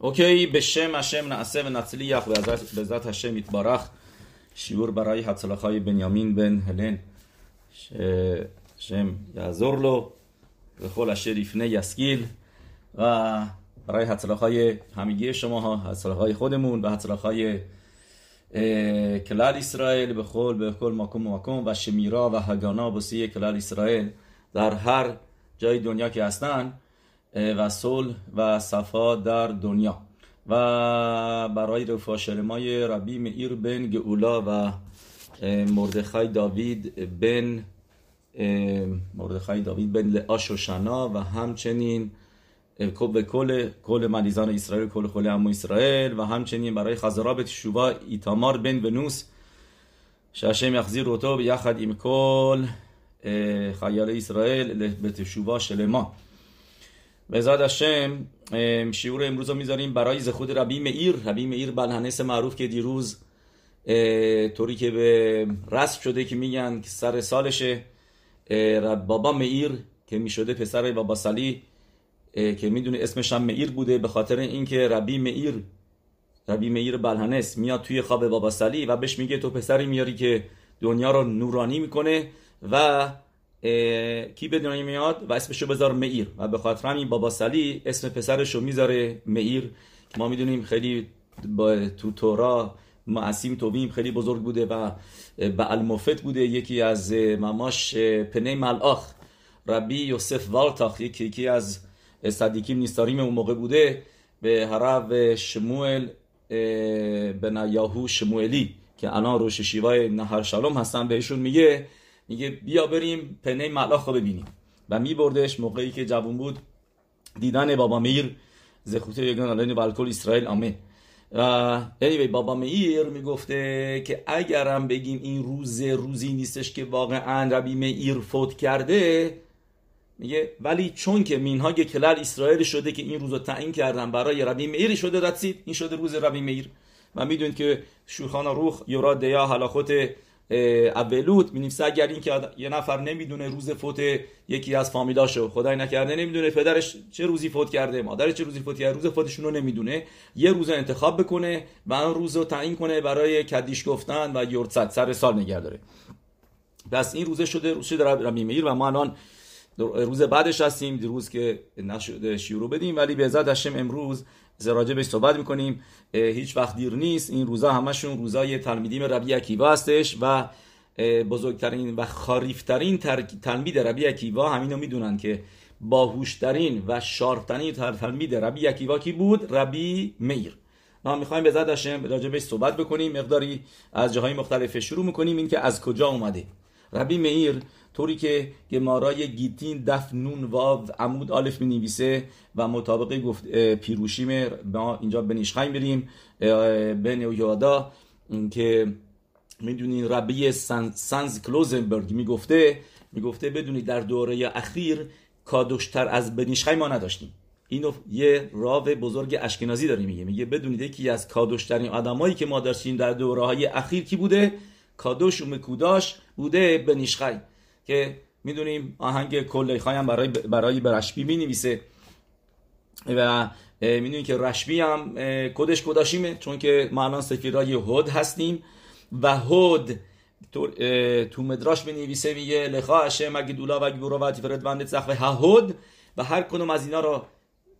اوکی به شم השם נעשה ונצליח בעזרת השם יתברך שיעור برای הצלחה בנימין בן הלן שהשם יעזור לו וכל אשר יפנה ישכיל و برای הצלחה همگی شما ها הצלחה خودمون و הצלחה کلال اسرائیل به کل به کل مکم و مکم و شمیرا و هگانا بسی کلال اسرائیل در هر جای دنیا که هستن و صلح و صفا در دنیا. و برای رفا شرمای ربی مئیر بن گئولا و مردخای داوید بن مردخای داوید بن لعاش و همچنین به کل کل ملیزان اسرائیل کل کل امو اسرائیل و همچنین برای خزرابت شوبا ایتامار بن ونوس. یخزیر روتو یخد ایم کل خیال اسرائیل به تشوبا شلما به زاد هشم شیور امروز رو می‌ذاریم برای زخود ربی مئیر ربی مئیر بلهنس معروف که دیروز طوری که به رسم شده که میگن سر سالشه بابا مئیر که می‌شده پسر بابا سلی که می‌دونه اسمش هم مئیر بوده به خاطر اینکه ربی مئیر ربی مئیر بلهنس میاد توی خواب بابا سلی و بهش میگه تو پسری میاری که دنیا رو نورانی می‌کنه و کی به دنیا میاد و اسمشو بذار مئیر. و به خاطر همین بابا سلی اسم پسرشو می‌ذاره مئیر. ما می‌دونیم خیلی با تو تورا معصیم توبیم خیلی بزرگ بوده و به المفت بوده. یکی از مماش پنه ملاخ ربی یوسف والتاخ. یکی, یکی از صدیکیم نیستاریم اون موقع بوده به حرب شموئل به یاهو شموئلی که الان روش شیوای نهر شالوم هستن. بهشون میگه میگه بیا بریم پنه ملاخ رو ببینیم. و میبردش موقعی که جوون بود دیدن بابا میر زخوته یگان الان بالکل اسرائیل آمین. و anyway, بابا میر می‌گفته که اگرم بگیم این روز روزی نیستش که واقعا ربی میر فوت کرده میگه ولی چون که مینهای کلر اسرائیل شده که این روز رو تعیین کردن برای ربی میر شده رسید این شده روز ربی میر. و می‌دونید که شوخان روح یورا دیا حلاخوت اولوت مینیفسه اگر این که یه نفر نمی‌دونه روز فوت یکی از فامیلاشو. خدای نکرده نمی‌دونه پدرش چه روزی فوت کرده مادرش چه روزی فوت کرده روز فوتشون رو نمی‌دونه. یه روز انتخاب بکنه و اون روز رو تعیین کنه برای کدیش گفتن و یورتسد سر سال نگه داره. پس این روزه شده روز شده ربی میر و ما الان روز بعدش هستیم روز که نشده شیورو بدیم ولی به عزت هشم امروز راجع بهش صحبت می‌کنیم. هیچ وقت دیر نیست. این روزا همشون روزای تلمیدیم ربی اکیوا هستش و بزرگترین و خاریفترین تلمید ربی اکیوا همینو می‌دونن که باهوشترین و شارفترین تلمید ربی اکیوا کی بود؟ ربی میر. ما می‌خوایم به زد هشم راجع بهش صحبت بکنیم. مقداری از جاهای مختلف شروع می‌کنیم. این که از کجا اومده. ربی میر طوری که گمارای گیتین دف نون واو عمود آلف می نویسه و مطابق گفت پیروشیم ما اینجا به نیشخیم بریم. بن یادا که می‌دونین ربی سنز کلوزنبرگ می‌گفته می‌گفته بدونید در دوره اخیر کادوشتر از بنیشخی ما نداشتیم. اینو یه راو بزرگ اشکنازی داره میگه. میگه بدونید یکی از کادوشترین آدمایی که ما داشتیم در دوره های اخیر کی بوده؟ کادوش و مکوداش بوده بنیشخی که می‌دونیم آهنگ کلی هم برای برای برشبی می نویسه و می‌دونیم که رشبی هم کدش کداشیمه چون که ما الان سفیرای هود هستیم و هود تو, مدراش می نویسه میگه لخا هشم اگه دولا و و فردوند سخف هود و هر کدوم از اینا رو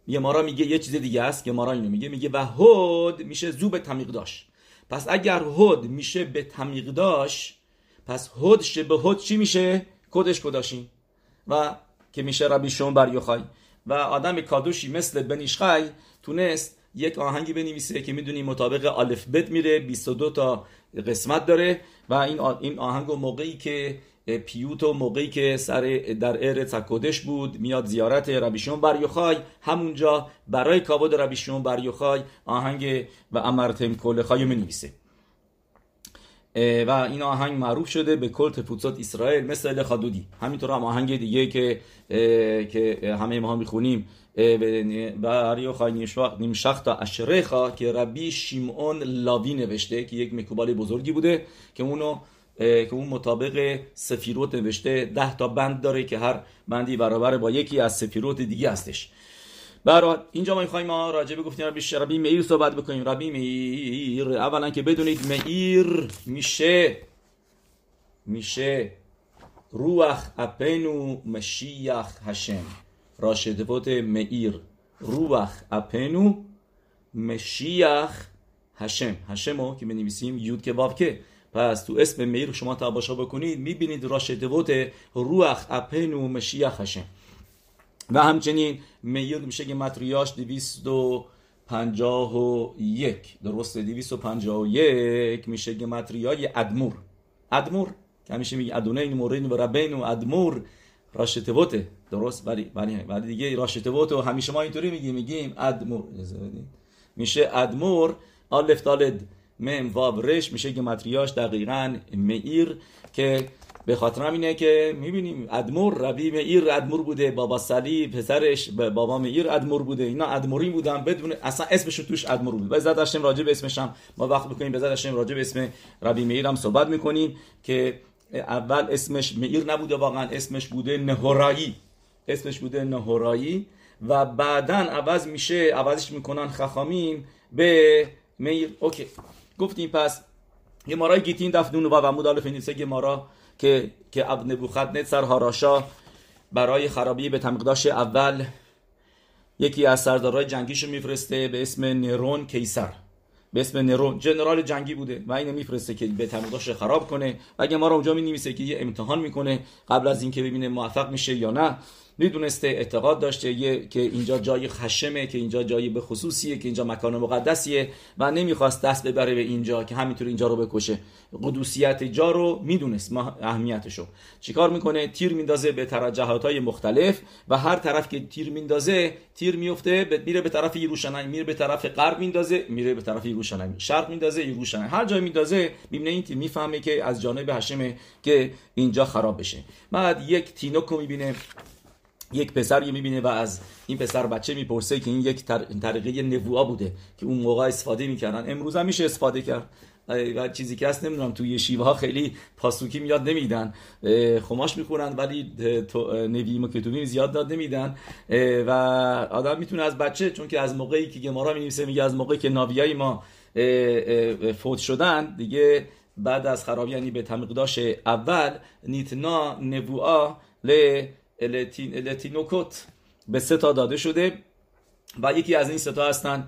یه مارا میگه یه چیز دیگه است که مارا اینو میگه. میگه و هود میشه زو به تمیق داشت. پس اگر هود میشه به تمیق داشت پس هود شه به هود چی میشه؟ کدش کداشین و که میشه ربی شون بر یوخای. و آدم کادوشی مثل بنیشخای تونست یک آهنگی بنویسه که می‌دونی مطابق الف بت میره 22 تا قسمت داره و این این آهنگ و موقعی که پیوتو موقعی که سر در ارث کدش بود میاد زیارت ربیشون بر یوخای. همونجا برای کابود ربیشون بر یوخای آهنگ و امرتم کل خای می‌نویسه. و این آهنگ معروف شده به کل تفوتسات اسرائیل مثل خادودی همینطور هم آهنگ دیگه که که همه ما می‌خونیم. و اریو خای نیمشخت اشرخا که ربی شیمون لاوی نوشته که یک مکوبال بزرگی بوده که اونو که اون مطابق سفیروت نوشته ده تا بند داره که هر بندی برابر با یکی از سفیروت دیگه هستش. برای اینجا ما می‌خوایم ما راجع به گفتیم ربی ربی میر صحبت بکنیم. ربی میر. اولا که بدونید میر میشه. میشه. روح اپنو مشیخ هشم راشدوت میر. روح اپنو مشیخ هشم هشمو که بنویسیم یود که واو که. پس تو اسم میر شما تباشا بکنید. می‌بینید راشدوت روح اپنو مشیخ هشم و همچنین میر میشه که متریاش دویست و پنجاه و یک. درسته دویست و پنجاه و یک میشه که متریای ادمور. ادمور که همیشه میگه ادونین مورین و ربین و ادمور راشتبوته درست؟ ولی ولی ولی دیگه راشتبوت و همیشه ما اینطوری میگیم میگیم ادمور. میشه ادمور الف دالد مم واب رش میشه که متریاش دقیقا میر که به خاطر اینه که می‌بینیم ادمور ربی میر ادمور بوده بابا سلی پسرش بابا میر ادمور بوده اینا ادموری بودن بدون اصلا اسمش توش ادمور بود. بذات داشتیم راجع به اسمش هم. ما وقت بکنیم بذات داشتیم راجع به اسم ربی میر هم صحبت می‌کنیم که اول اسمش میر نبوده واقعا اسمش بوده نهورایی اسمش بوده نهورایی و بعدا عوض میشه عوضش می‌کنن خخامیم به میر اوکی. گفتیم پس یه مارای گیتین دفنون و عمود الف نیسه گمارا که که نبوخد نصر هاراشا برای خرابی به تمقداش اول یکی از سردارای جنگیشو میفرسته به اسم نرون کیسر. به اسم نرون. جنرال جنگی بوده و اینو میفرسته که به تمقداش خراب کنه. و اگه ما رو اونجا می که یه امتحان می‌کنه قبل از اینکه ببینه موفق میشه یا نه می‌دونسته اعتقاد داشته یه که اینجا جای خشمه که اینجا جایی به خصوصیه که اینجا مکان مقدسیه و نمی‌خواست دست ببره به اینجا که همینطور اینجا رو بکشه. قدوسیت جا رو می‌دونست اهمیتشو. چیکار می‌کنه؟ تیر میندازه به توجهات های مختلف و هر طرف که تیر میندازه تیر میفته میره به طرف یروشلایم میره به طرف غرب میندازه میره به طرف یروشلایم شرق میندازه یروشلایم هر جای میندازه می‌بینه این تیر می‌فهمه که از جانب هشمه که اینجا خراب بشه. بعد یک تینوکو می‌بینه. یک پسر یه می‌بینه و از این پسر بچه می‌پرسه که این یک طریقه نبوعا بوده که اون موقع استفاده می‌کردن. امروز هم میشه استفاده کرد. و چیزی که هست نمی‌دونم توی شیوه ها خیلی پاسوکی میاد نمیدن. خماش می‌خورن ولی نوی مکتوبین زیاد داد نمیدن. و آدم می‌تونه از بچه چون که از موقعی که گمارا می‌نویسه میگه از موقعی که ناویای ما فوت شدن دیگه بعد از خرابی یعنی به تمقداش اول نیتنا نبوعا ل التینوکوت به سه تا داده شده و یکی از این سه تا هستن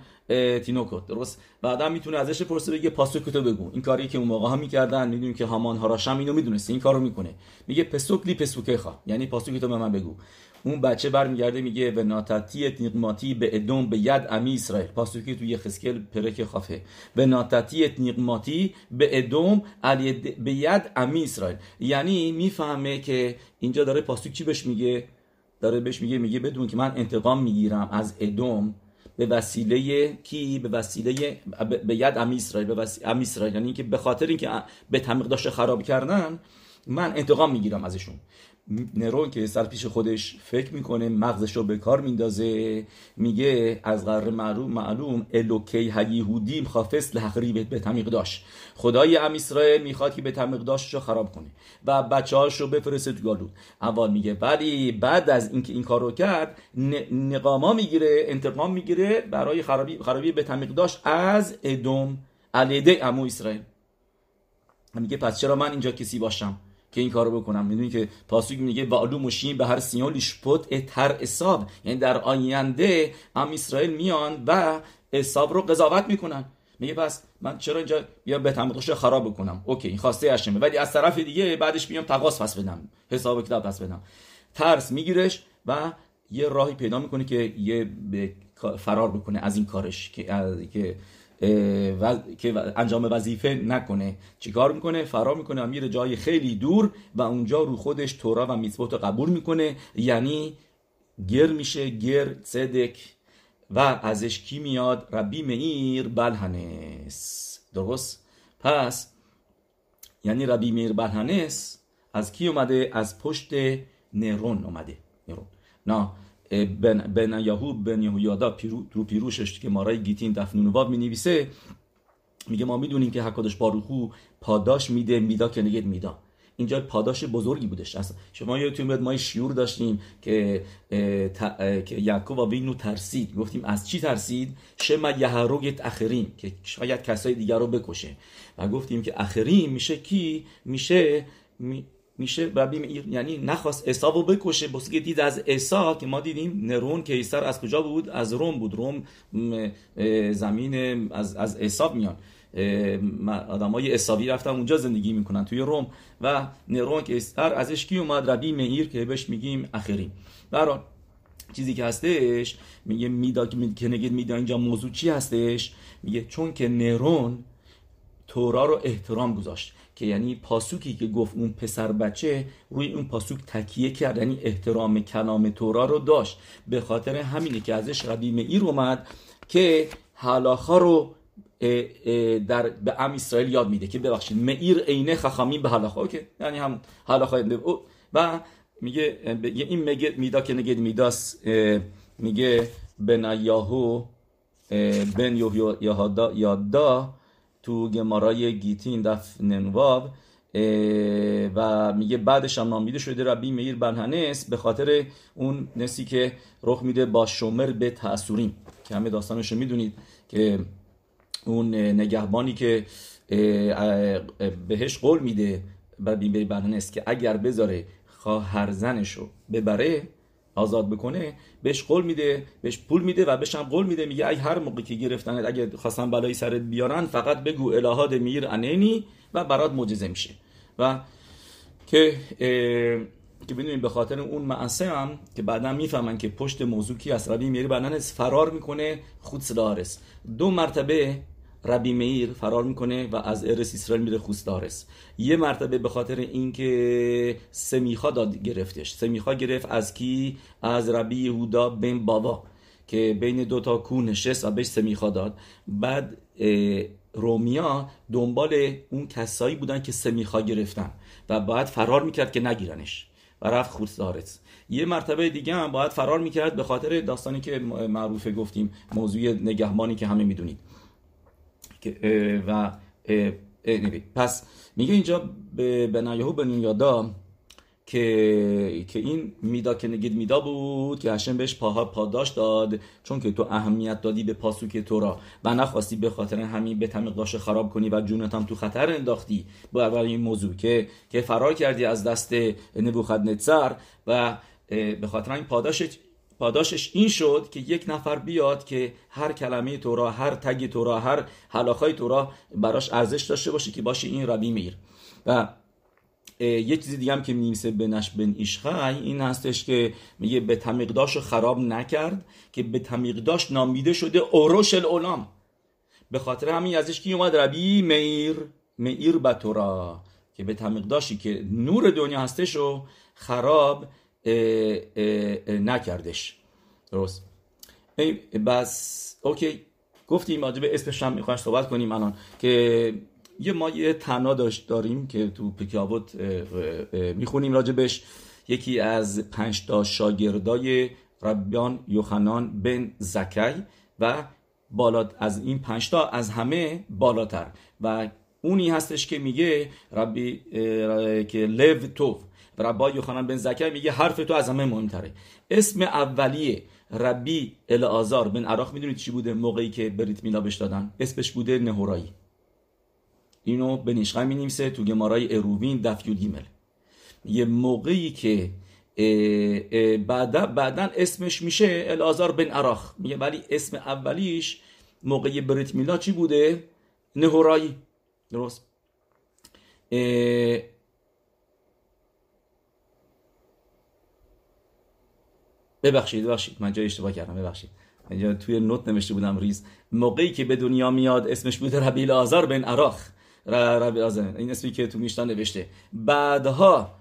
تینوکوت درست؟ بعدا می‌تونه ازش پرسه بگه پاسوکتو بگو. این کاری که اون موقع ها می‌کردن می‌دونیم که هامان هاراشم اینو می‌دونست این کارو می‌کنه. میگه پسوکلی پسوکه خوا. یعنی پاسوکتو به من بگو. اون بچه برمیگرده میگه به ناتتی نیقماتی به ادوم به ید امی اسرائیل. پاسوکی توی خسکل پرک خافه. به ناتتی نیقماتی به ادوم به ید امی اسرائیل. یعنی می‌فهمه که اینجا داره پاسوک چی بهش میگه؟ داره بهش میگه میگه بدون که من انتقام می‌گیرم از ادوم به وسیله کی؟ به وسیله به ید امی اسرائیل. به وسیله امی اسرائیل. یعنی که به خاطر اینکه به تمیق داشته خراب کردن من انتقام می‌گیرم ازشون. نرون که سر پیش خودش فکر می‌کنه مغزش رو به کار میندازه. میگه از قرار معلوم معلوم الوکی هیهودیم خافس لحقری به تمیق داشت. خدای ام اسرائیل می‌خواد که به تمیق داشتش رو خراب کنه و بچه هاش رو بفرسته تو گالود اول میگه ولی بعد از اینکه این کار رو کرد نقاما می‌گیره انتقام می‌گیره برای خرابی, خرابی به تمیق داشت از ادوم علیده امو اسرائیل. میگه پس چرا من اینجا کسی باشم؟ که این کارو بکنم. می‌دونی که پاسوک میگه و مشین به هر سیان لیشپوت اتر حساب. یعنی در آینده ام اسرائیل میان و حساب رو قضاوت می‌کنن. میگه پس من چرا اینجا بیا به تمقدش خراب بکنم؟ اوکی این خواسته هشمه ولی از طرف دیگه بعدش میام تقاس پس بدم حساب کتاب پس بدم. ترس میگیرش و یه راهی پیدا می‌کنه که یه فرار بکنه از این کارش که که که انجام وظیفه نکنه. چیکار می‌کنه؟ فرار می‌کنه و میره جای خیلی دور و اونجا رو خودش تورا و میتوت قبول می‌کنه. یعنی گر میشه گر صدق و ازش کی میاد؟ ربی میر بلهنس درست؟ پس یعنی ربی میر بلهنس از کی اومده؟ از پشت نرون اومده. نرون نه بن, یهوب بن یهویادا پیرو تو پیروشش که مارای گیتین دفنون می نویسه میگه ما می‌دونیم که حکادش باروخو پاداش میده میدا که نگید میدا. اینجا پاداش بزرگی بودش. شما یادتون میاد ما شیور داشتیم که که یعقوب و وینو ترسید. گفتیم از چی ترسید؟ شما یهروگت اخرین که شاید کسای دیگر رو بکشه. و گفتیم که اخرین میشه کی؟ میشه میشه ربی یعنی نخواست رو بکشه. بس که دید از اسا که ما دیدیم نرون کیسر از کجا بود؟ از روم بود. روم زمین از از اساب میان. های اسابی رفتن اونجا زندگی می‌کنن توی روم. و نرون کیسر ازش کی اومد؟ ربی مهیر که بهش میگیم اخرین. برای چیزی که هستش میگه میدا که نگید میدا اینجا موضوع چی هستش؟ میگه چون که نرون تورا رو احترام گذاشت. که یعنی پاسوکی که گفت اون پسر بچه روی اون پاسوک تکیه کرد یعنی احترام کلام تورا رو داشت. به خاطر همینه که ازش ربی مئیر اومد که حالاخا رو در به ام اسرائیل یاد میده که ببخشید مئیر عینه خخامی به حالاخا که یعنی هم حالاخا و میگه این میگه میدا که نگید میداس میگه بنیاهو بن یهادا یادا تو گمارای گیتین دف ننواب و میگه بعدش هم نامیده شده ربی میر بنهنس به خاطر اون نسی که رخ میده با شمر به تأثورین که همه داستانش رو می‌دونید که اون نگهبانی که بهش قول میده ربی میر بنهنس که اگر بذاره خواهر زنش رو ببره آزاد بکنه بهش قول میده بهش پول میده و بهش هم قول میده میگه ای هر موقعی که گرفتن اگه خواستن بلایی سرت بیارن فقط بگو الهاد میر انینی و برات معجزه میشه. و که که بدونیم به خاطر اون معصه هم که بعدا می‌فهمن که پشت موضوع کی ربی میری بعدا فرار می‌کنه خود سلارس دو مرتبه ربی میر فرار می‌کنه و از ارس اسرائیل میره خوستارس. یه مرتبه به خاطر اینکه سمیخا داد گرفتش. سمیخا گرفت از کی؟ از ربی یهودا بن بابا که بین دو تا کو نشست و بهش سمیخا داد. بعد رومیا دنبال اون کسایی بودن که سمیخا گرفتن و باید فرار می‌کرد که نگیرنش و رفت خوستارس. یه مرتبه دیگه هم باید فرار می‌کرد به خاطر داستانی که معروفه گفتیم موضوع نگهبانی که همه می‌دونید. و پس میگه اینجا به بنایهو بنون یادا که که این میدا که نگید میدا بود که هشم بهش پاها پاداش داد چون که تو اهمیت دادی به پاسوک تو را و نخواستی به خاطر همین به داشت خراب کنی و جونت هم تو خطر انداختی. برای این موضوع که که فرار کردی از دست نبوخدنصر و به خاطر این پاداش پاداشش این شد که یک نفر بیاد که هر کلمه تورا هر تگ تورا هر حلاخای تورا براش ارزش داشته باشه که باشه این ربی میر. و یه چیزی دیگه هم که میمیسه به بن ایشخای این هستش که میگه به تمیقداش خراب نکرد که به تمیقداش نامیده شده اوروش العلام. به خاطر همین ازش کی اومد؟ ربی میر میر به تورا که به تمیقداشی که نور دنیا هستش و خراب نکردش. درست؟ بس اوکی. گفتیم راجع به اسمش هم می‌خوایم صحبت کنیم الان که یه ما یه تنا داشت داریم که تو پکیابوت می‌خونیم راجبش. یکی از پنج تا شاگردای ربیان یوحنان بن زکی و بالا از این پنج تا از همه بالاتر. و اونی هستش که میگه ربی که لو توف ربا یوحنان بن زکر میگه حرف تو از همه مهمتره. اسم اولیه ربی الازار بن عراق می‌دونید چی بوده؟ موقعی که بریت میلا بش دادن. اسمش بوده نهورایی. اینو به نشقه می نیمسه تو گمارای اروین دفیو گیمل. یه موقعی که بعدا بعدا اسمش میشه الازار بن عراق. میگه ولی اسم اولیش موقعی بریت میلا چی بوده؟ نهورایی. درست. ببخشید ببخشید. من جای اشتباه کردم ببخشید. اینجا توی نوت نوشته بودم ریز. موقعی که به دنیا میاد اسمش بوده ربیل آزار بن عراق. ربی آزار. این اسمی که تو میشتن نوشته. بعدها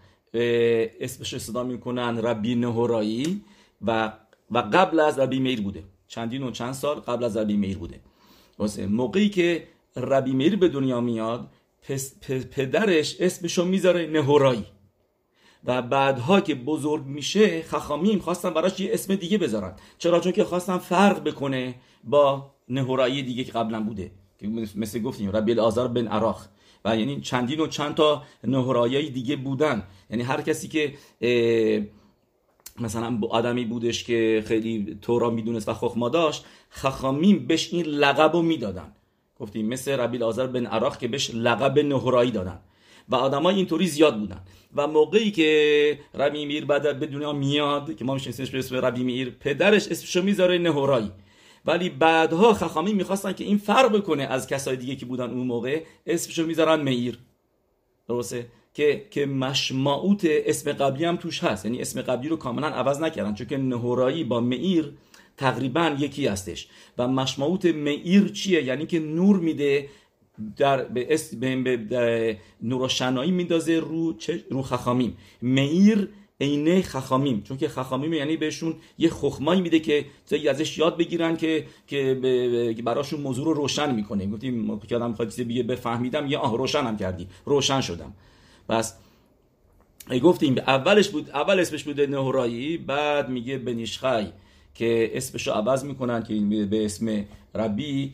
اسمش صدا می‌کنن ربی نهورایی و و قبل از ربی میر بوده. چندین و چند سال قبل از ربی میر بوده. موقعی که ربی میر به دنیا میاد پدرش اسمشو می‌ذاره نهورایی و بعدها که بزرگ میشه خخامیم خواستن براش یه اسم دیگه بذارن. چرا؟ چون که خواستن فرق بکنه با نهورایی دیگه که قبلا بوده. که مثل گفتیم ربی آزار بن عراق. و یعنی چندین و چند تا نهرایی دیگه بودن. یعنی هر کسی که مثلا آدمی بودش که خیلی تورا می‌دونست و خخما داشت خخامیم بهش این لقب رو می‌دادن. گفتیم مثل ربیل آذر بن عراق که بهش لقب نهرایی دادن. و آدمای اینطوری زیاد بودن. و موقعی که ربی میر بعد به دنیا میاد که ما میشناسیمش به اسم ربی میر پدرش اسمشو می‌ذاره نهرایی ولی بعدها خخامی می‌خواستن که این فرق بکنه از کسای دیگه که بودن اون موقع اسمشو می‌ذارن میر درسته؟ که که مشماوت اسم قبلی هم توش هست. یعنی اسم قبلی رو کاملا عوض نکردن. چون که نهورایی با میر تقریبا یکی هستش. و مشماوت میر چیه؟ یعنی که نور میده در به, اس به, نور و شنایی میندازه رو رو خخامیم. میر عینه خخامیم. چون که خخامیم یعنی بهشون یه خخمایی میده که ازش یاد بگیرن که که براشون موضوع رو روشن می‌کنه. گفتیم که آدم خواهد چیزی بفهمیدم یه آه روشنم کردی. روشن شدم. پس گفتیم اولش بود اول اسمش بوده نهرایی بعد میگه بنیشخای که اسمش رو عوض می‌کنن که این به اسم ربی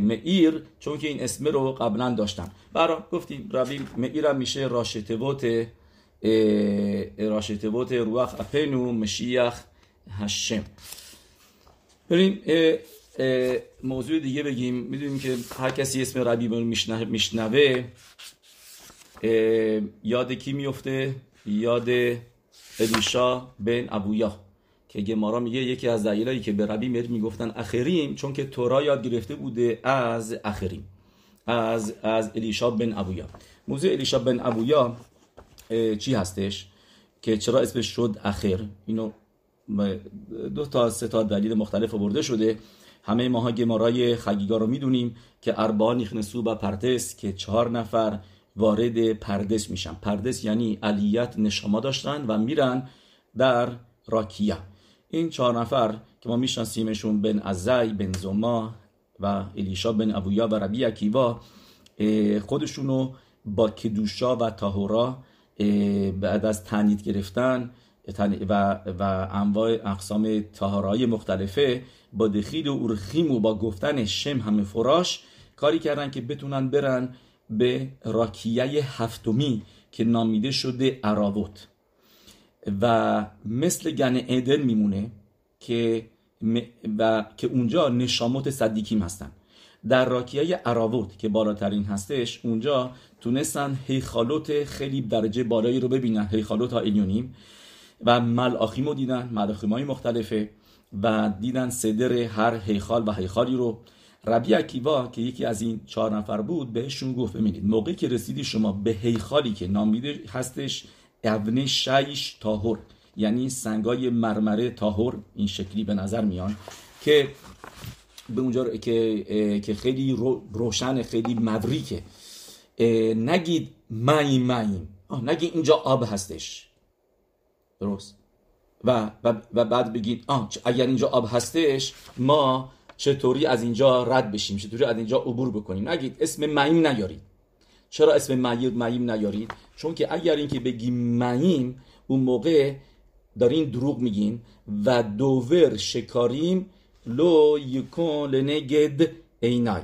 مئیر چون که این اسم رو قبلا داشتن. برا گفتیم ربی مئیر هم میشه راشتبوت راشتبوت روح اپنو مشیخ هشم. بریم موضوع دیگه بگیم. می‌دونیم که هر کسی اسم ربی میشنوه یاد کی میفته یاد الیشا بن ابویا. که گمارا میگه یکی از دلایلی که به ربی میر می‌گفتن اخریم چون که تورا یاد گرفته بوده از اخریم از از الیشا بن ابویا. موضوع الیشا بن ابویا چی هستش؟ که چرا اسمش شد اخر؟ اینو دو تا سه تا دلیل مختلف آورده شده. همه ماها گمارای خگیگا رو می‌دونیم که اربا نیخنسو و پرتس که چهار نفر وارد پردس میشن. پردس یعنی علیت نشما داشتن و میرن در راکیه این چهار نفر که ما میشناسیمشون بن ازای بن زما و الیشا بن ابویا و ربی اکیوا خودشونو با کدوشا و تاهورا بعد از تنید گرفتن و, و انواع اقسام تاهرهای مختلفه با دخیل و ارخیم و با گفتن شم همه فراش کاری کردن که بتونن برن به راکیه هفتمی که نامیده شده عراوت و مثل گن ادن میمونه که و که اونجا نشامت صدیکیم هستن. در راکیه عراوت که بالاترین هستش اونجا تونستن هیخالوت خیلی درجه بالایی رو ببینن هیخالوت ها ایلیونیم. و ملاخیم رو دیدن ملاخیم های مختلفه. و دیدن صدر هر هیخال و هیخالی رو. ربی اکیوا که یکی از این چهار نفر بود بهشون گفت ببینید موقعی که رسیدی شما به هیخالی که نامیده هستش ابن شیش تاهر یعنی سنگای مرمره تاهر این شکلی به نظر میان که به اونجا که که خیلی روشن خیلی مدریکه. نگید مای مایم نگید اینجا آب هستش. درست. و, و, بعد بگید آه اگر اینجا آب هستش ما چطوری از اینجا رد بشیم؟ چطوری از اینجا عبور بکنیم؟ نگید اسم معیم نیارید. چرا اسم معیم نیارید چون که اگر اینکه بگیم معیم اون موقع دارین دروغ میگین و دوور شکاریم لو یکون لنگد اینای.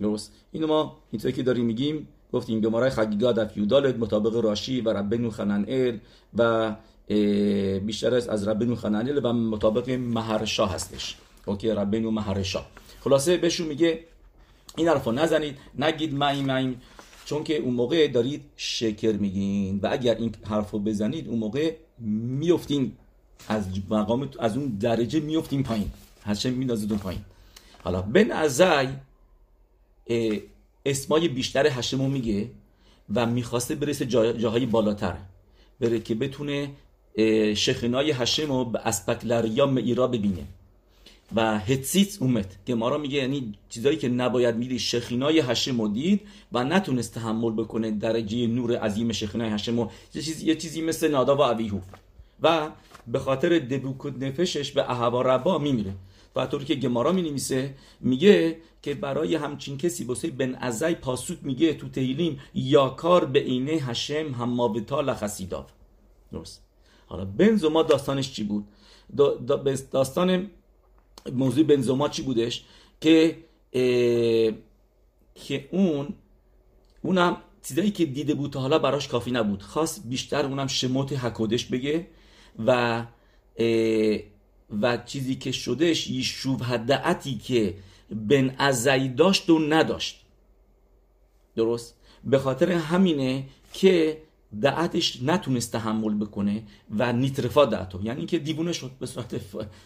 درست؟ اینو ما اینطوری که داریم میگیم گفتیم گمارای خگیگا در فیودالت مطابق راشی و ربنو خننئل و بیشتر از ربنو خننئل و مطابق مهرشا هستش. اوکی؟ ربینو مهرشا. خلاصه بهشون میگه این حرفو نزنید. نگید مایم مایم چون که اون موقع دارید شکر میگین و اگر این حرفو بزنید اون موقع میفتین از مقام از اون درجه میفتین پایین هرچه میندازید اون پایین. حالا بن ازای اسمای بیشتر هشمو میگه و می‌خواسته برسه جاهای بالاتر بره که بتونه شخنای هشم رو به اسپکلریا ایرا ببینه. و هتسیت اومد که ما را میگه یعنی چیزایی که نباید میدی شخینای هشم دید و نتونست تحمل بکنه درجه نور عظیم شخینای هشم یه چیزی, یه چیزی مثل نادا و اویهو و به خاطر دبوکت نفشش به اهوا ربا میمیره. و طوری که گمارا می نویسه میگه که برای همچین کسی بسه بن ازای پاسوت میگه تو تهیلیم یا کار به اینه هشم هم مابتا لخسیداف درست. حالا بنزوما داستانش چی بود؟ داستان موضوع بنزوما چی بودش؟ که که اون اونم چیزایی که دیده بود تا حالا براش کافی نبود. خواست بیشتر اونم شموت حکودش بگه و و چیزی که شدهش یشوب هدعتی که بن ازایی داشت و نداشت. درست؟ به خاطر همینه که דעת ش نتونست تحمل بکنه و נטרפה דעתו. یعنی که دیوونه شد به صورت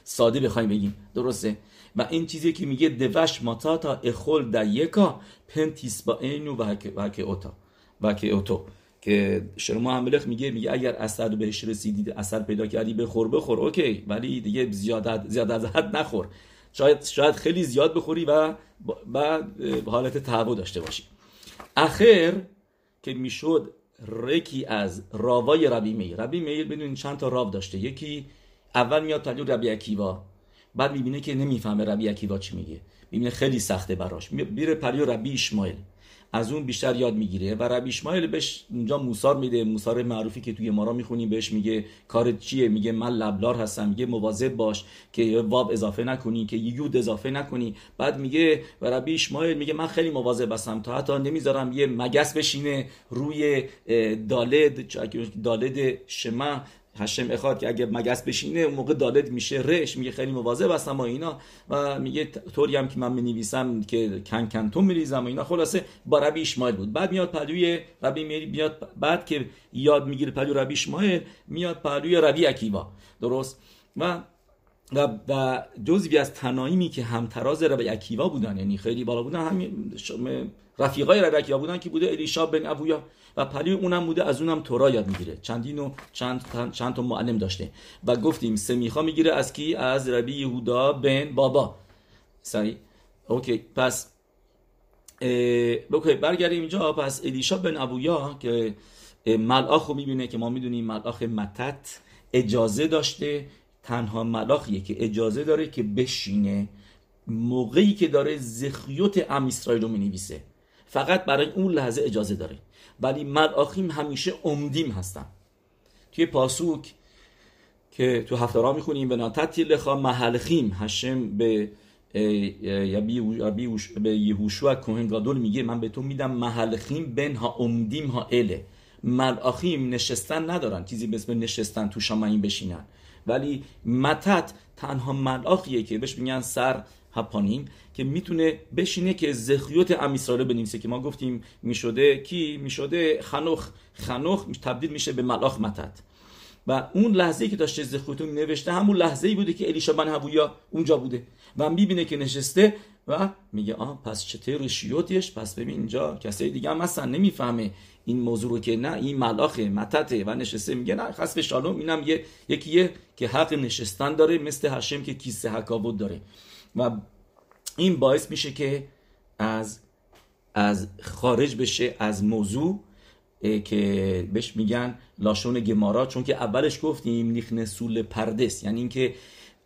ساده بخوایم بگیم. درسته؟ و این چیزی که میگه دوش ماتاتا اخول در یکا پنتیس با اینو و که اوتا. و اوتو. که שלמה המלך میگه میگه اگر عسل بهش رسیدی عسل پیدا کردی بخور بخور. اوکی. ولی دیگه زیاد زیاد از حد نخور. شاید شاید خیلی زیاد بخوری و بعد حالت تعو داشته باشی. اخر که می‌شد رکی از راوای ربی میر ربی میر بدون چند تا راو داشته. یکی اول میاد تلیو ربی بعد می‌بینه که نمی‌فهمه ربی چی میگه. می‌بینه خیلی سخته براش. میره پریو ربی اشمایل از اون بیشتر یاد می‌گیره. و ربی اشمایل بهش اونجا موسار میده. موسار معروفی که توی مارا می‌خونیم. بهش میگه کارت چیه؟ میگه من لبلار هستم. میگه مواظب باش که واب اضافه نکنی که یود اضافه نکنی. بعد میگه و ربی اشمایل میگه من خیلی مواظب هستم. تا حتی نمی‌ذارم یه مگس بشینه روی دالد دالد شما. هشم اخواد که اگه مگس بشینه اون موقع دالد میشه. رش میگه خیلی مواظب هستم با اینا. و میگه طوری هم که من نویسم که کن کنتون میریزم و اینا. خلاصه با ربی اشمایل بود. بعد میاد پلوی ربی میاد بعد که یاد می‌گیره پلوی ربی اشمایل میاد پلوی ربی اکیوا. درست؟ و و, و جزوی از תנאים ی که همتراز ربی اکیوا بودن یعنی خیلی بالا بودن همین رفیقای ربی اکیوا بودن که بوده الیشا بن ابویا. و پلی اونم بوده از اونم תורה یاد می‌گیره. چندین و چند, چند تا معلم داشته. و گفتیم سمیخا می‌گیره از کی؟ از ربی یهودا بن بابا. سعی OK پس OK برگردیم اینجا. پس الیشا بن ابویا که ملاخ می‌بینه که ما می‌دونیم ملاخ متت اجازه داشته. تنها ملاخیه که اجازه داره که بشینه. موقعی که داره زخیوت ام اسرائیل رو می‌نویسه. فقط برای اون لحظه اجازه داره ولی ملاخیم همیشه عمدیم هستن توی پاسوک که تو هفته را می‌خونیم به ناتتی لخا محلخیم هشم به به یهوشوا کوهن گادول میگه. من به تو میدم محلخیم بن ها عمدیم ها اله. ملاخیم نشستن ندارن. چیزی به اسم نشستن تو شمایین بشینن. ولی متت تنها ملاخیه که بهش میگن سر هپانیم که می‌تونه بشینه که زخیوت امیسراله بنویسه که ما گفتیم می‌شده کی؟ می‌شده خنوخ خنوخ تبدیل میشه به ملاخ متت و اون لحظه که داشته زخیوتو نوشته همون لحظه ای بوده که الیشا بن هوویا اونجا بوده. و می‌بینه که نشسته و میگه آه پس چطور شیوتش پس ببین اینجا کسای دیگه هم هستن نمی‌فهمه این موضوع رو که نه این ملاخ متته و نشسته میگه نه خسف شالوم اینم یه یکیه که حق نشستن داره مثل هشم که کیسه حکاوت داره. و این باعث میشه که از از خارج بشه از موضوع که بهش میگن لاشون گمارا چون که اولش گفتیم نیخ سول پردس یعنی اینکه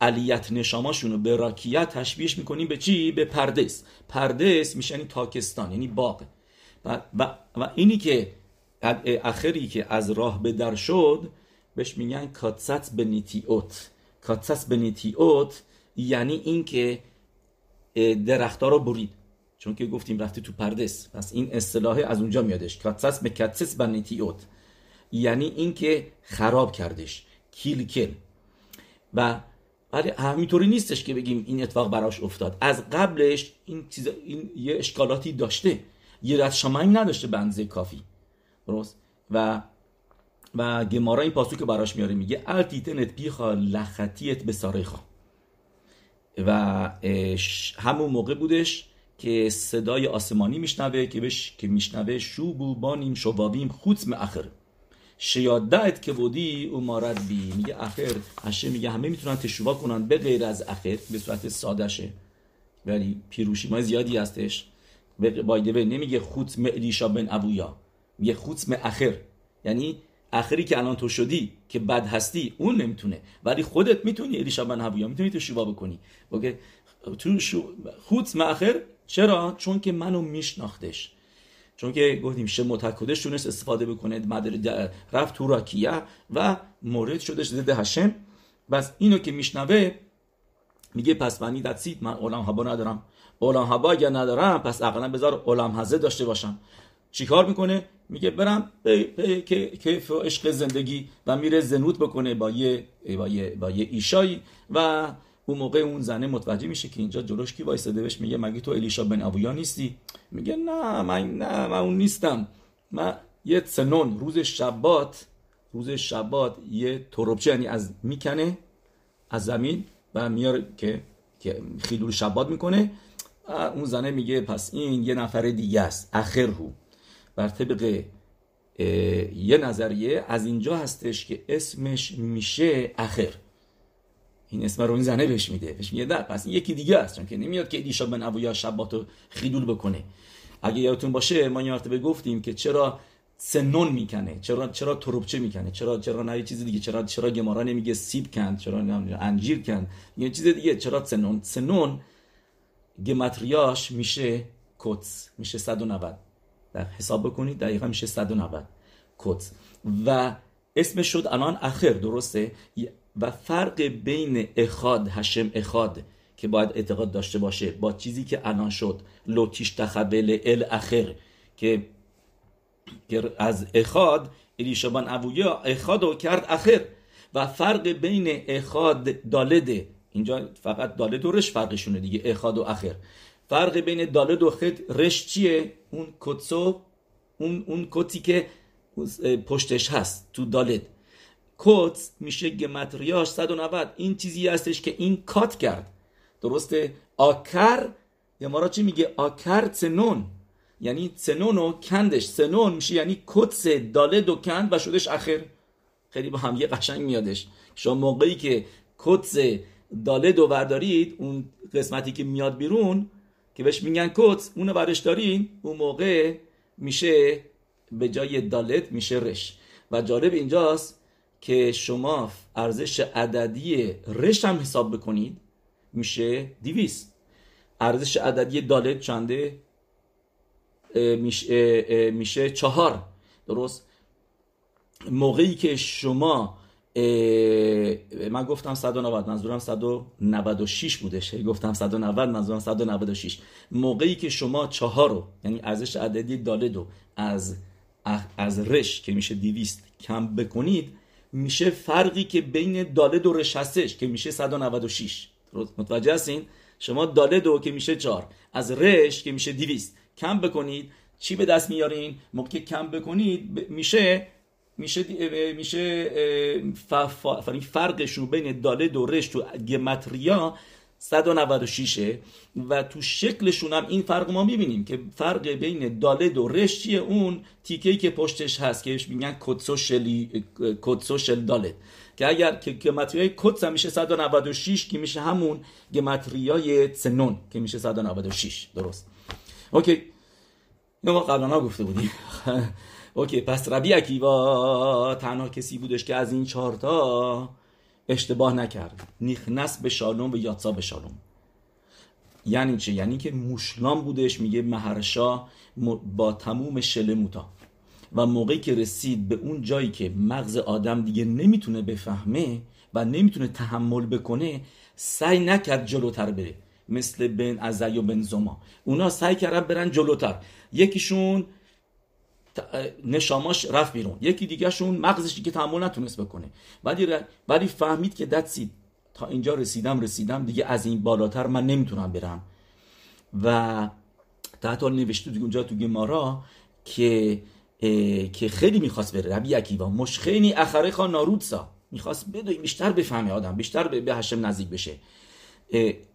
علیت نشاماشون رو به راکیت تشبیهش می‌کنیم به چی؟ به پردس. پردس میشه یعنی تاکستان یعنی باغ. و, و, و اینی که اخری که از راه به در شد بهش میگن کاتسات بنیتیوت. کاتسات بنیتیوت یعنی اینکه درختها رو برید. چون که گفتیم رفته تو پردس. پس این اصطلاح از اونجا میادش. کاتسس به کاتسس بنیتیوت یعنی اینکه خراب کردش. کیل کل و ولی همینطوری نیستش که بگیم این اتفاق براش افتاد. از قبلش این چیز این یه اشکالاتی داشته. یه رد نداشته بنزه کافی. درست؟ و و گمارا این پاسو که براش میاره میگه التیتنت بیخا لخطیت به سارخا. و همون موقع بودش که صدای آسمانی میشنوه که بش که میشنوه شوبو بانیم شوابیم خوت اخر شیادت که بودی او مارد بی. میگه اخر هشه میگه همه می‌تونن تشوبا کنن به غیر از اخر به صورت سادشه ولی پیروشی ما زیادی هستش. بایده نمیگه خوت الیشا بن ابویا. میگه خوت اخر یعنی اخری که الان تو شدی که بد هستی اون نمی‌تونه. ولی خودت می‌تونی الیشا بن هویا می‌تونی تو شیوا بکنی. اوکی؟ تو شو خود مأخر چرا؟ چون که منو میشناختش. چون که گفتیم شه متکدش تونست استفاده بکنه مدر رفت تو راکیه و مورد شدش ضد هشم بس اینو که میشنوه میگه پس منی دستید من اولام هبا ندارم. اولام هبا اگر ندارم پس اقلا بذار اولام هزه داشته باشم. چیکار می‌کنه؟ میگه برم به کیف و عشق زندگی و میره زنود بکنه با یه با یه, با یه ایشایی و اون موقع اون زنه متوجه میشه که اینجا جلوش کی وایساده؟ بهش میگه مگه تو الیشا بن ابویا نیستی؟ میگه نه من نه من اون نیستم. من یه سنون روز شبات روز شبات یه تروبچه یعنی از می‌کنه از زمین و میاره که که خیلول شبات می‌کنه. اون زنه میگه پس این یه نفر دیگه است. اخرهو بر طبق یه نظریه از اینجا هستش که اسمش میشه اخر این اسم رو این زنه بهش میده بهش میگه نه پس یکی دیگه است چون که نمیاد که دیشا بن ابویا شباتو خیدول بکنه. اگه یادتون باشه ما یه مرتبه گفتیم که چرا سنون می‌کنه چرا چرا تروبچه می‌کنه چرا چرا نه چیز دیگه چرا چرا گمارا نمیگه سیب کند چرا انجیر کند یه چیز دیگه چرا سنون سنون گمتریاش میشه کتس میشه 190 در حساب بکنید دقیقا میشه 190 کتس و اسمش شد الان اخر درسته؟ و فرق بین اخاد هشم اخاد که باید اعتقاد داشته باشه با چیزی که الان شد. لوتیش تخبل ال اخر که از اخاد الیشابان ابویا اخاد رو کرد اخر و فرق بین اخاد دالده اینجا فقط دالد و رش فرقشونه دیگه اخاد و اخر فرق بین دالد و خد رش چیه؟ اون کتسو اون اون کتی که پشتش هست تو دالد. کت میشه گمتریاش 190 این چیزی هستش که این کات کرد. درسته؟ آکر یا ما را چی میگه؟ آکر تنون یعنی سنون و کندش. سنون میشه یعنی کتس داله دو کند و شدش اخر. خیلی با هم یه قشنگ میادش. شما موقعی که کتس داله دو بردارید اون قسمتی که میاد بیرون که بهش میگن کتس اونو برش دارین اون موقع میشه به جای دالت میشه رش. و جالب اینجاست که شما ارزش عددی رش هم حساب بکنید میشه دیویست ارزش عددی دالت چنده؟ میشه, میشه چهار. درست؟ موقعی که شما من گفتم 190 منظورم 196 بودش گفتم 190 منظورم 196 موقعی که شما چهار رو یعنی ارزش عددی دالدو از از رش که میشه 200 کم بکنید میشه فرقی که بین دالد و رش هستش که میشه 196 متوجه هستین؟ شما دالدو که میشه 4 از رش که میشه 200 کم بکنید چی به دست میارین؟ موقع که کم بکنید میشه میشه میشه فرقشون بین داله و رش تو گمتریا 196 و تو شکلشون هم این فرق ما می‌بینیم که فرق بین داله و رش چیه؟ اون تیکه که پشتش هست که میگن کتسو شلی קוצו של דלת که اگر که גימטריה ی קוץ هم میشه 196 که میشه همون גימטריה ی צנון که میشه 196 درست. OK. ما قبلا گفته بودیم. OK پس ربی اکیوا تنها کسی بودش که از این چهارتا اشتباه نکرد. נכנס בשלום ויצא בשלום. یعنی چه؟ یعنی که מושלם بودش میگه مهرشا با تموم شلموتا و موقعی که رسید به اون جایی که مغز آدم دیگه نمی‌تونه بفهمه و نمی‌تونه تحمل بکنه سعی نکرد جلوتر بره. مثل بن ازای و بن زما. اونا سعی کردن برن جلوتر. یکیشون نشاماش رفت بیرون. یکی دیگهشون مغزش دیگه تحمل نتونست بکنه. ولی ولی فهمید که دتسی تا اینجا رسیدم رسیدم. دیگه از این بالاتر من نمی‌تونم برم. و تحت حال نوشته دیگه اونجا تو گمارا که که خیلی می‌خواست بره. ربی اکیوا. مشخینی اخره خان ناروتسا. می‌خواست بدوی بیشتر بفهمه آدم. بیشتر به هشم نزدیک بشه.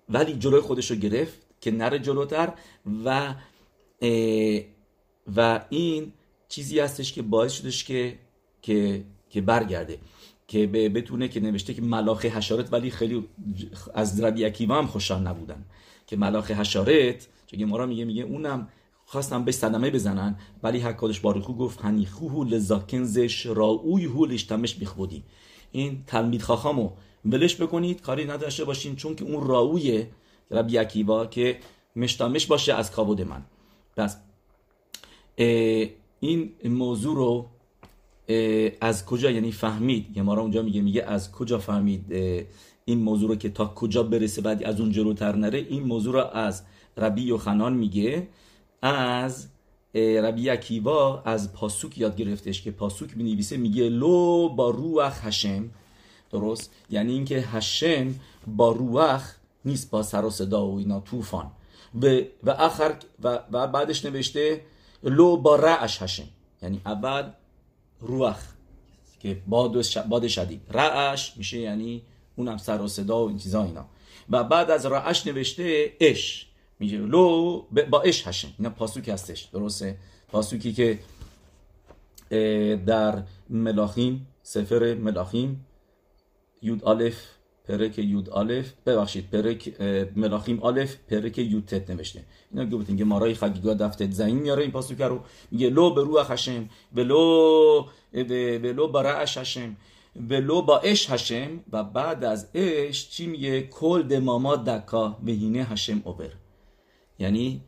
ولی جلوی خودش رو گرفت که نره جلوتر و و این چیزی هستش که باعث شدش که که که برگرده که بتونه که نوشته که ملاخ حشارت ولی خیلی از ربی اکیوا هم خوشحال نبودن. که ملاخ حشارت چون ما میگه میگه اونم خواستم به صدمه بزنن ولی حکادش باروخو گفت هنیخوهو لزاکنزش راوی هو لشتمش بیخودی این تلمید خاخامو ولش بکنید کاری نداشته باشین چون که اون راوی ربی اکیوا که مشتمش باشه از کابود من. پس این موضوع رو از کجا یعنی فهمید؟ یه مارا اونجا میگه میگه از کجا فهمید این موضوع رو که تا کجا برسه بعد از اون جلوتر نره. این موضوع رو از ربی و خنان میگه از ربی عکیوا از پاسوک یاد گرفتش که پاسوک می نویسه میگه لو با روح هشم درست؟ یعنی اینکه هشم با روح نیست با سر و صدا و اینا طوفان. و و آخر و, و بعدش نوشته لو با رعش هشم یعنی اول רוח که باد, باد شدید. רעש میشه یعنی اونم سر و صدا و این چیزا اینا. و بعد از רעש نوشته אש. میگه לא באש השם اینا פסוק هستش. درسته؟ פסוק ی که در מלכים ספר מלכים יוד אלף פרק יוד אלף ببخشید פרק מלכים אלף פרק יוד טית نوشته. اینا گفتیم که גמרא ی חגיגה דף טית זין میاره این פסוק رو. میگه لو به روح هشم ولو ولو با رعش هشم ولو با اش هشم و بعد از اش چی میگه؟ کل دماما دکا وهینه هشم اوبر یعنی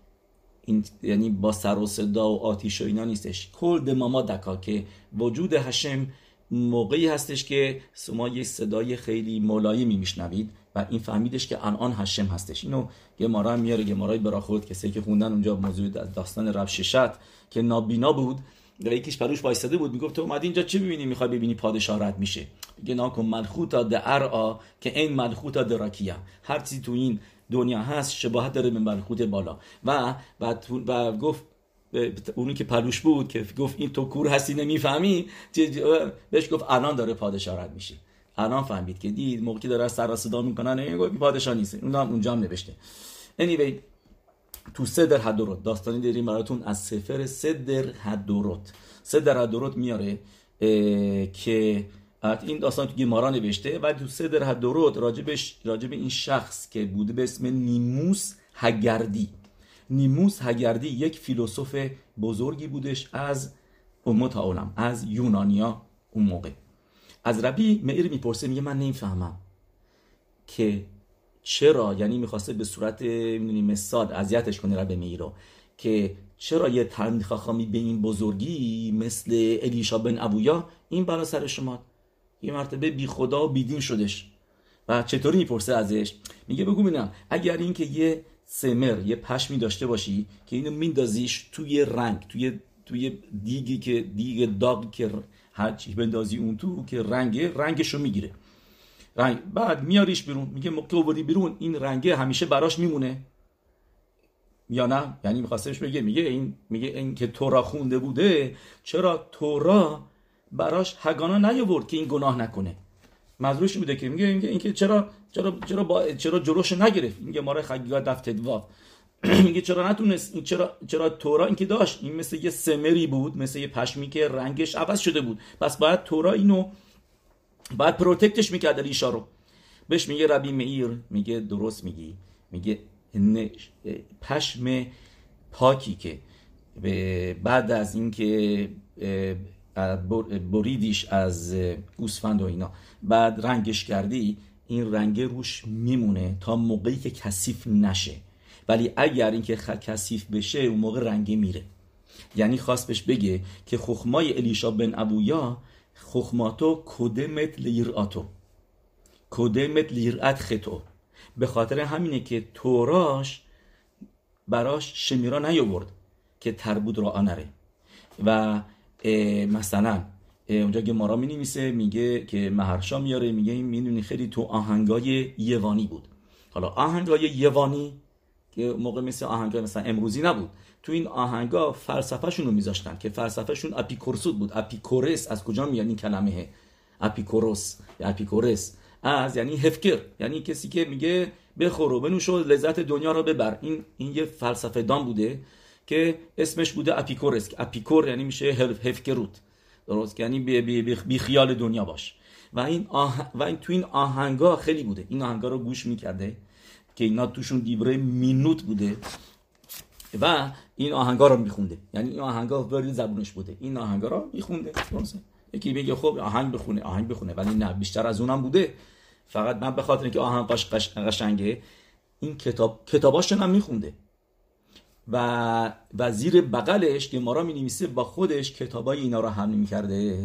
این یعنی با سر و صدا و آتیش و اینا نیستش. کل دماما دکا که وجود هشم موقعی هستش که شما یه صدای خیلی ملایمی میشنوید و این فهمیدش که الان هشم هستش. اینو گمارا میاره گمارای براخود کسی که خوندن اونجا موضوع داستان رب ششت که نابینا بود و یکیش پروش وایساده بود می‌گفت تو اومدی اینجا چه ببینی می‌خوای ببینی پادشاه رد میشه. میگه ناکن ملخوتا د که این ملخوتا دراکیا هر چیزی تو این دنیا هست شباهت داره به ملخوت بالا. و و, و گفت اونی که پلوش بود که گفت این تو کور هستی نمی‌فهمی بهش گفت الان داره پادشاه رد میشه. الان فهمید که دید موقعی داره سر صدا می‌کنن این پادشاه نیست. اون هم اونجا هم نوشته. Anyway تو صدر هدورت داستانی داریم براتون از سفر صدر هدورت صدر هدورت میاره که این داستان تو گیمارا نوشته و تو صدر هدورت راجبش راجب این شخص که بوده به اسم نیموس هگردی. نیموس هگردی یک فیلسوف بزرگی بودش از امت عالم از یونانیا اون موقع. از ربی معیر می‌پرسه میگه من نمی‌فهمم که چرا یعنی می‌خواسته به صورت می‌دونی مثال اذیتش کنه رب میرو که چرا یه تلمید خاخامی به این بزرگی مثل الیشا بن ابویا این بلا سر شما یه مرتبه بی خدا و بیدین شدش. و چطوری می‌پرسه ازش؟ میگه بگو ببینم اگر اینکه یه سمر یه پشمی داشته باشی که اینو میندازیش توی رنگ توی توی دیگی که دیگ داغ که هر چی بندازی اون تو که رنگ رنگشو می‌گیره. رنگ بعد میاریش بیرون میگه موقع آوردی بیرون این رنگه همیشه براش میمونه. یا نه؟ یعنی میخواستش بگه میگه این میگه این که تورا خونده بوده چرا تورا براش هگانا نیاورد که این گناه نکنه؟ مزروش بوده که میگه اینکه اینکه چرا چرا چرا با چرا جلوش نگرفت؟ میگه ماره خگیگا دفت ادواف میگه چرا نتونست این چرا چرا تورا اینکه داشت این مثل یه سمری بود مثل یه پشمی که رنگش عوض شده بود. پس باید تورا اینو باید پروتکتش می‌کرد الیشا رو. بهش میگه ربی مئیر. میگه درست میگی. میگه پشم پاکی که بعد از اینکه بریدیش از گوسفند و اینا. بعد رنگش کردی این رنگ روش میمونه تا موقعی که کثیف نشه. ولی اگر اینکه کثیف بشه اون موقع رنگی میره. یعنی خواست بهش بگه که خخمای الیشا بن ابویا خخماتو کدمت لیراتو کدمت لیرات خطو. به خاطر همینه که توراش براش شمیرا نیاورد که تربود را آنره. و مثلا اونجا که גמרא می نویسه میگه که مهرشا میاره میگه این می‌دونی خیلی تو آهنگای یونانی بود. حالا آهنگای یونانی که موقع مثل آهنگای مثلا امروزی نبود. تو این آهنگا فلسفهشون رو میذاشتن که فلسفهشون אפיקורסות بود. אפיקורוס از کجا میاد؟ این کلمه. אפיקורוס یا אפיקורוס. از یعنی הפקר. یعنی کسی که میگه بخور و بنوش و لذت دنیا رو ببر. این این یه فلسفه دان بوده. که اسمش بوده اپیکورس اپیکور یعنی میشه הפקרות. درست؟ یعنی بی, بی, بی, خیال دنیا باش. و این آه... و این تو این آهنگا خیلی بوده. این آهنگا رو گوش می‌کرده که اینا توشون דברי מינות بوده و این آهنگا رو میخونده. یعنی این آهنگا ورد زبونش بوده. این آهنگا رو میخونده. یکی میگه خب آهنگ بخونه آهنگ بخونه. ولی نه بیشتر از اونم بوده. فقط من به خاطر اینکه آهنگ قشنگه این کتاب کتاباش هم میخونده. و و زیر بغلش که مارا می نویسه با خودش کتابای اینا رو حمل می‌کرده.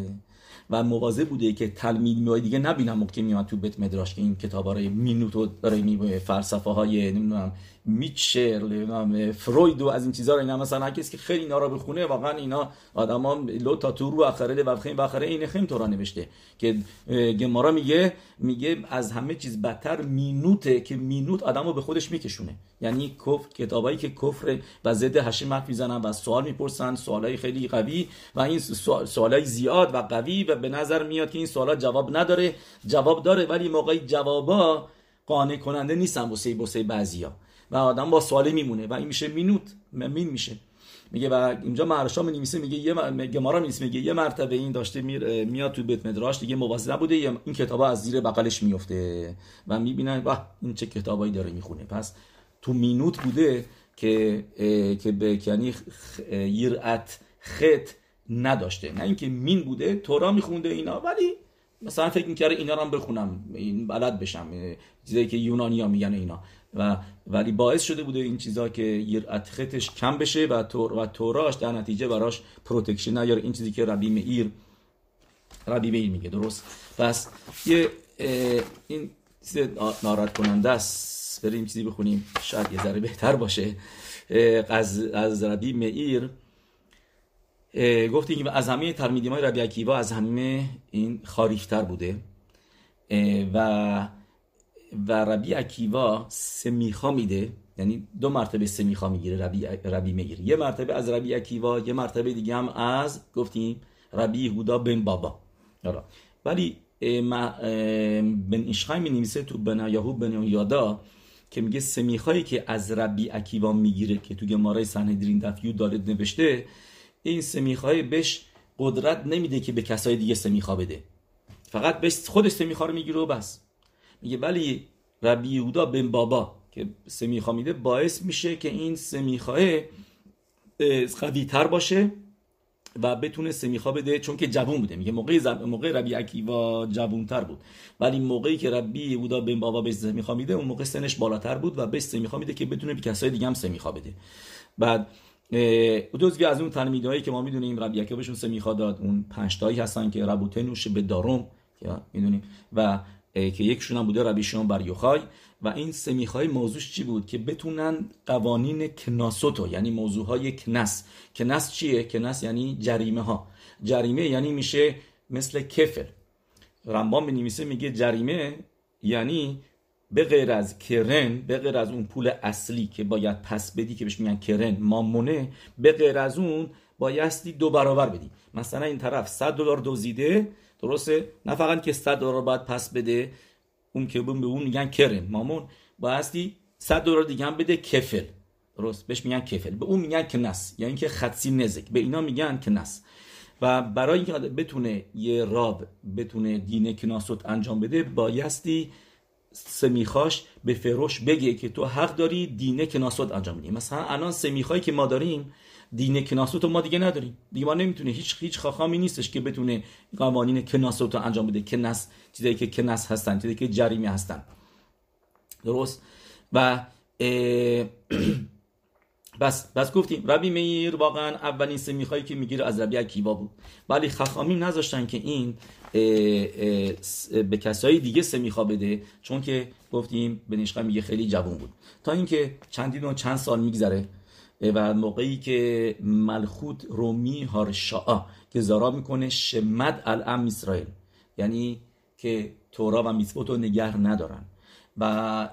و موازه بوده که تلمید میای دیگه نبینم موقع میاد تو بیت مدراش که این کتابا رو مینوتو داره می فلسفه های نمی‌دونم میچر فروید و از این چیزا رو اینا مثلا کسی که خیلی اینا رو بخونه واقعا اینا آدما لو تا تو رو اخره خیم و اخره این خیم تو نوشته که گمارا میگه میگه از همه چیز بدتر مینوته که مینوت آدمو به خودش میکشونه. یعنی کفر کتابایی که کفر و ضد هشیم حرف می‌زنن و سوال می‌پرسن سوالای خیلی قوی و این سوالای زیاد و قوی و به نظر میاد که این سوالا جواب نداره. جواب داره ولی موقعی جوابا قانع کننده نیستن واسه واسه بعضیا. و آدم با سوالی میمونه و این میشه مینوت مین میشه. میگه و اینجا مهرشا می نویسه میگه یه גמרא می میگه یه مرتبه این داشته میاد تو בית מדרש دیگه مواظب نبوده این کتاب از زیر بغلش میفته و می‌بینن و این چه کتابایی داره می‌خونه. پس تو מינות بوده که که به یعنی יראת חטא نداشته. نه اینکه מין بوده תורה میخونده اینا ولی مثلا فکر می‌کرده اینا رو هم بخونم این بلد بشم چیزایی که یونانی ها میگن اینا. و ولی باعث شده بوده این چیزا که חטא ش کم بشه و تور و תורה ش در نتیجه براش protection نیاره این چیزی که ربی مئیر ربی مئیر میگه درست؟ پس یه این چیز ناراحت کننده است. بریم چیزی بخونیم. شاید یه ذره بهتر باشه. از از ربی مئیر. گفتیم که از همه ترمیدیم های ربی عکیوا از همه این خاریفتر بوده. و و ربی عکیوا سمیخا میده. یعنی دو مرتبه سمیخا می‌گیره ربی, ربی می‌گیره یه مرتبه از ربی عکیوا یه مرتبه دیگه هم از گفتیم ربی یهودا بن بابا. ولی بن ایشخای می نویسه تو بن یهو بن یادا که میگه سمیخایی که از ربی عکیوا می‌گیره که تو گمارای سنهدرین دفیو دارد نوشته این سمیخای بهش قدرت نمیده که به کسای دیگه سمیخا بده. فقط بهش خودش سمیخا رو می‌گیره و بس. میگه ولی ربی یهودا بن بابا که سمیخا میده باعث میشه که این سمیخاه قوی تر باشه و بتونه سمیخا بده چون که جوون بوده. میگه موقع زب... موقع ربی عکیوا جوون تر بود. ولی موقعی که ربی یهودا بن بابا به سمیخا میده اون موقع سنش بالاتر بود و به سمیخا میده که بتونه به کسای دیگه هم سمیخا بده. بعد دوزگی از اون تلمیدهایی که ما می‌دونیم ربی عکیوا بهشون سمیخا داد. اون پنج تایی هستن که ربوتنوش به داروم می‌دونیم. و که یکشون هم بوده ربی شیون بر یوخای. و این سمیخای موضوعش چی بود؟ که بتونن قوانین کناسوتو یعنی موضوع های کنس. کنس چیه؟ کنس یعنی جریمه ها جریمه یعنی میشه مثل کفل رمبان بنویسه میگه جریمه یعنی به غیر از کرن به غیر از اون پول اصلی که باید پس بدی که بهش میگن کرن مامونه به غیر از اون بایستی دو برابر بدی. مثلا این طرف 100 دلار دزدیده درسته؟ نه فقط که 100 دلار باید پس بده. اون که به اون میگن کرن مامون بایستی 100 دلار دیگه هم بده کفل. درست. بهش میگن کفل. به اون میگن کنس یعنی که خدسی نزک. به اینا میگن کنس و برای اینکه بتونه یه راب بتونه دین کناسوت انجام بده بایستی سمیخاش به فروش بگه که تو حق داری دینه کناسوت انجام بدی. مثلا الان سمیخایی که ما داریم دین کناسوت ما دیگه نداریم. دیگه ما نمی‌تونه هیچ هیچ خاخامی نیستش که بتونه قوانین کناسوت رو انجام بده. کنس چیزایی که کنس هستن چیزایی که جریمه هستن. درست؟ و بس بس گفتیم. ربی میر واقعا اولین سمیخایی که می‌گیره از ربی عکیوا بود. ولی خخامی نذاشتن که این به کسایی دیگه سمیخا بده چون که گفتیم به نشقه میگه خیلی جوون بود. تا اینکه چندین و چند سال میگذره. و موقعی که ملخوت رومی هارشاء که زارا می‌کنه شمد الام اسرائیل. یعنی که تورا و میسبوت رو ندارن. و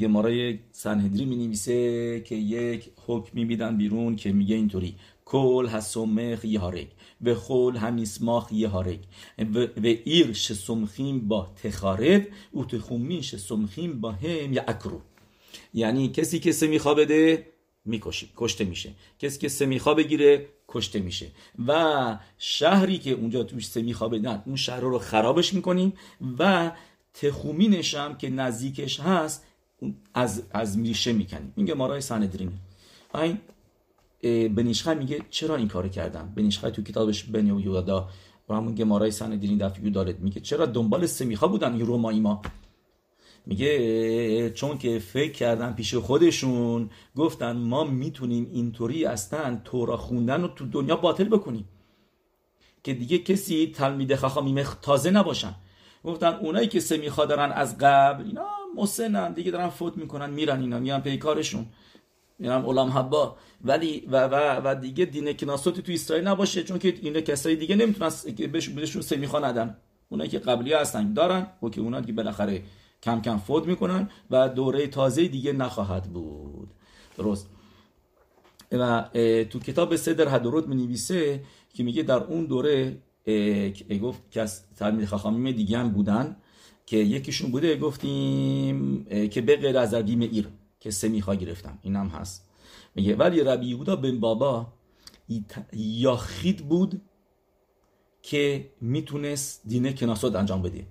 گمارای سنهدری می نویسه که یک حکمی میدن بیرون که میگه اینطوری. کل هسومخ یهارک و خول همیسماخ یهارک و, و ایر شسمخیم با تخارب او تخومین شسمخیم با هم یا اکرو یعنی کسی که سمیخوا بده می‌کشه کشته میشه. کسی که سمیخا بگیره کشته میشه. و شهری که اونجا توش سمیخا بدن اون شهر رو خرابش می‌کنیم و تخومینش هم که نزدیکش هست از, از میشه می‌کنیم. این گمارای سندرینه این بنیشخه میگه چرا این کار کردم بنیشخه تو کتابش بنی و یودا و همون گمارای سندرین دفعی دارد. میگه چرا دنبال سمیخا بودن این رومایی ما؟ میگه چون که فکر کردن پیش خودشون گفتن ما می‌تونیم اینطوری اصلا تورا خوندن رو تو دنیا باطل بکنیم. که دیگه کسی تلمید خخامی تازه نباشن. گفتن اونایی که سمیخا دارن از قبل اینا مسنن دیگه دارن فوت می‌کنن میرن اینا میرن پی کارشون. میرن علام حبا. ولی و, و, و دیگه دین کناسوتی تو اسرائیل نباشه چون که اینا کسایی دیگه نمی‌تونن بهشون سمیخا ندن. اونایی که قبلی هستن دارن و که اونا دیگه بالاخره کم کم فوت می‌کنن و دوره تازه دیگه نخواهد بود. درست. و تو کتاب صدر هدورت می نویسه که میگه در اون دوره گفت که از تلمید خاخامیم دیگه هم بودن که یکیشون بوده گفتیم که به غیر از ربی ایر که سمیخا گرفتن. این هم هست. میگه ولی ربی یهودا بن بابا یاخید بود که می‌تونست دینه کناسات انجام بده.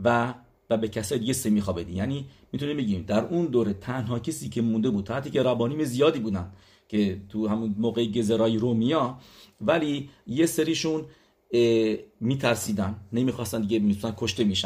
و و به کسای دیگه سمیخا بده یعنی می‌تونیم بگیم در اون دوره تنها کسی که مونده بود تا که ربانیم زیادی بودن که تو همون موقع گزرای رومیا ولی یه سریشون میترسیدن. نمی‌خواستن دیگه می‌تونن کشته میشن.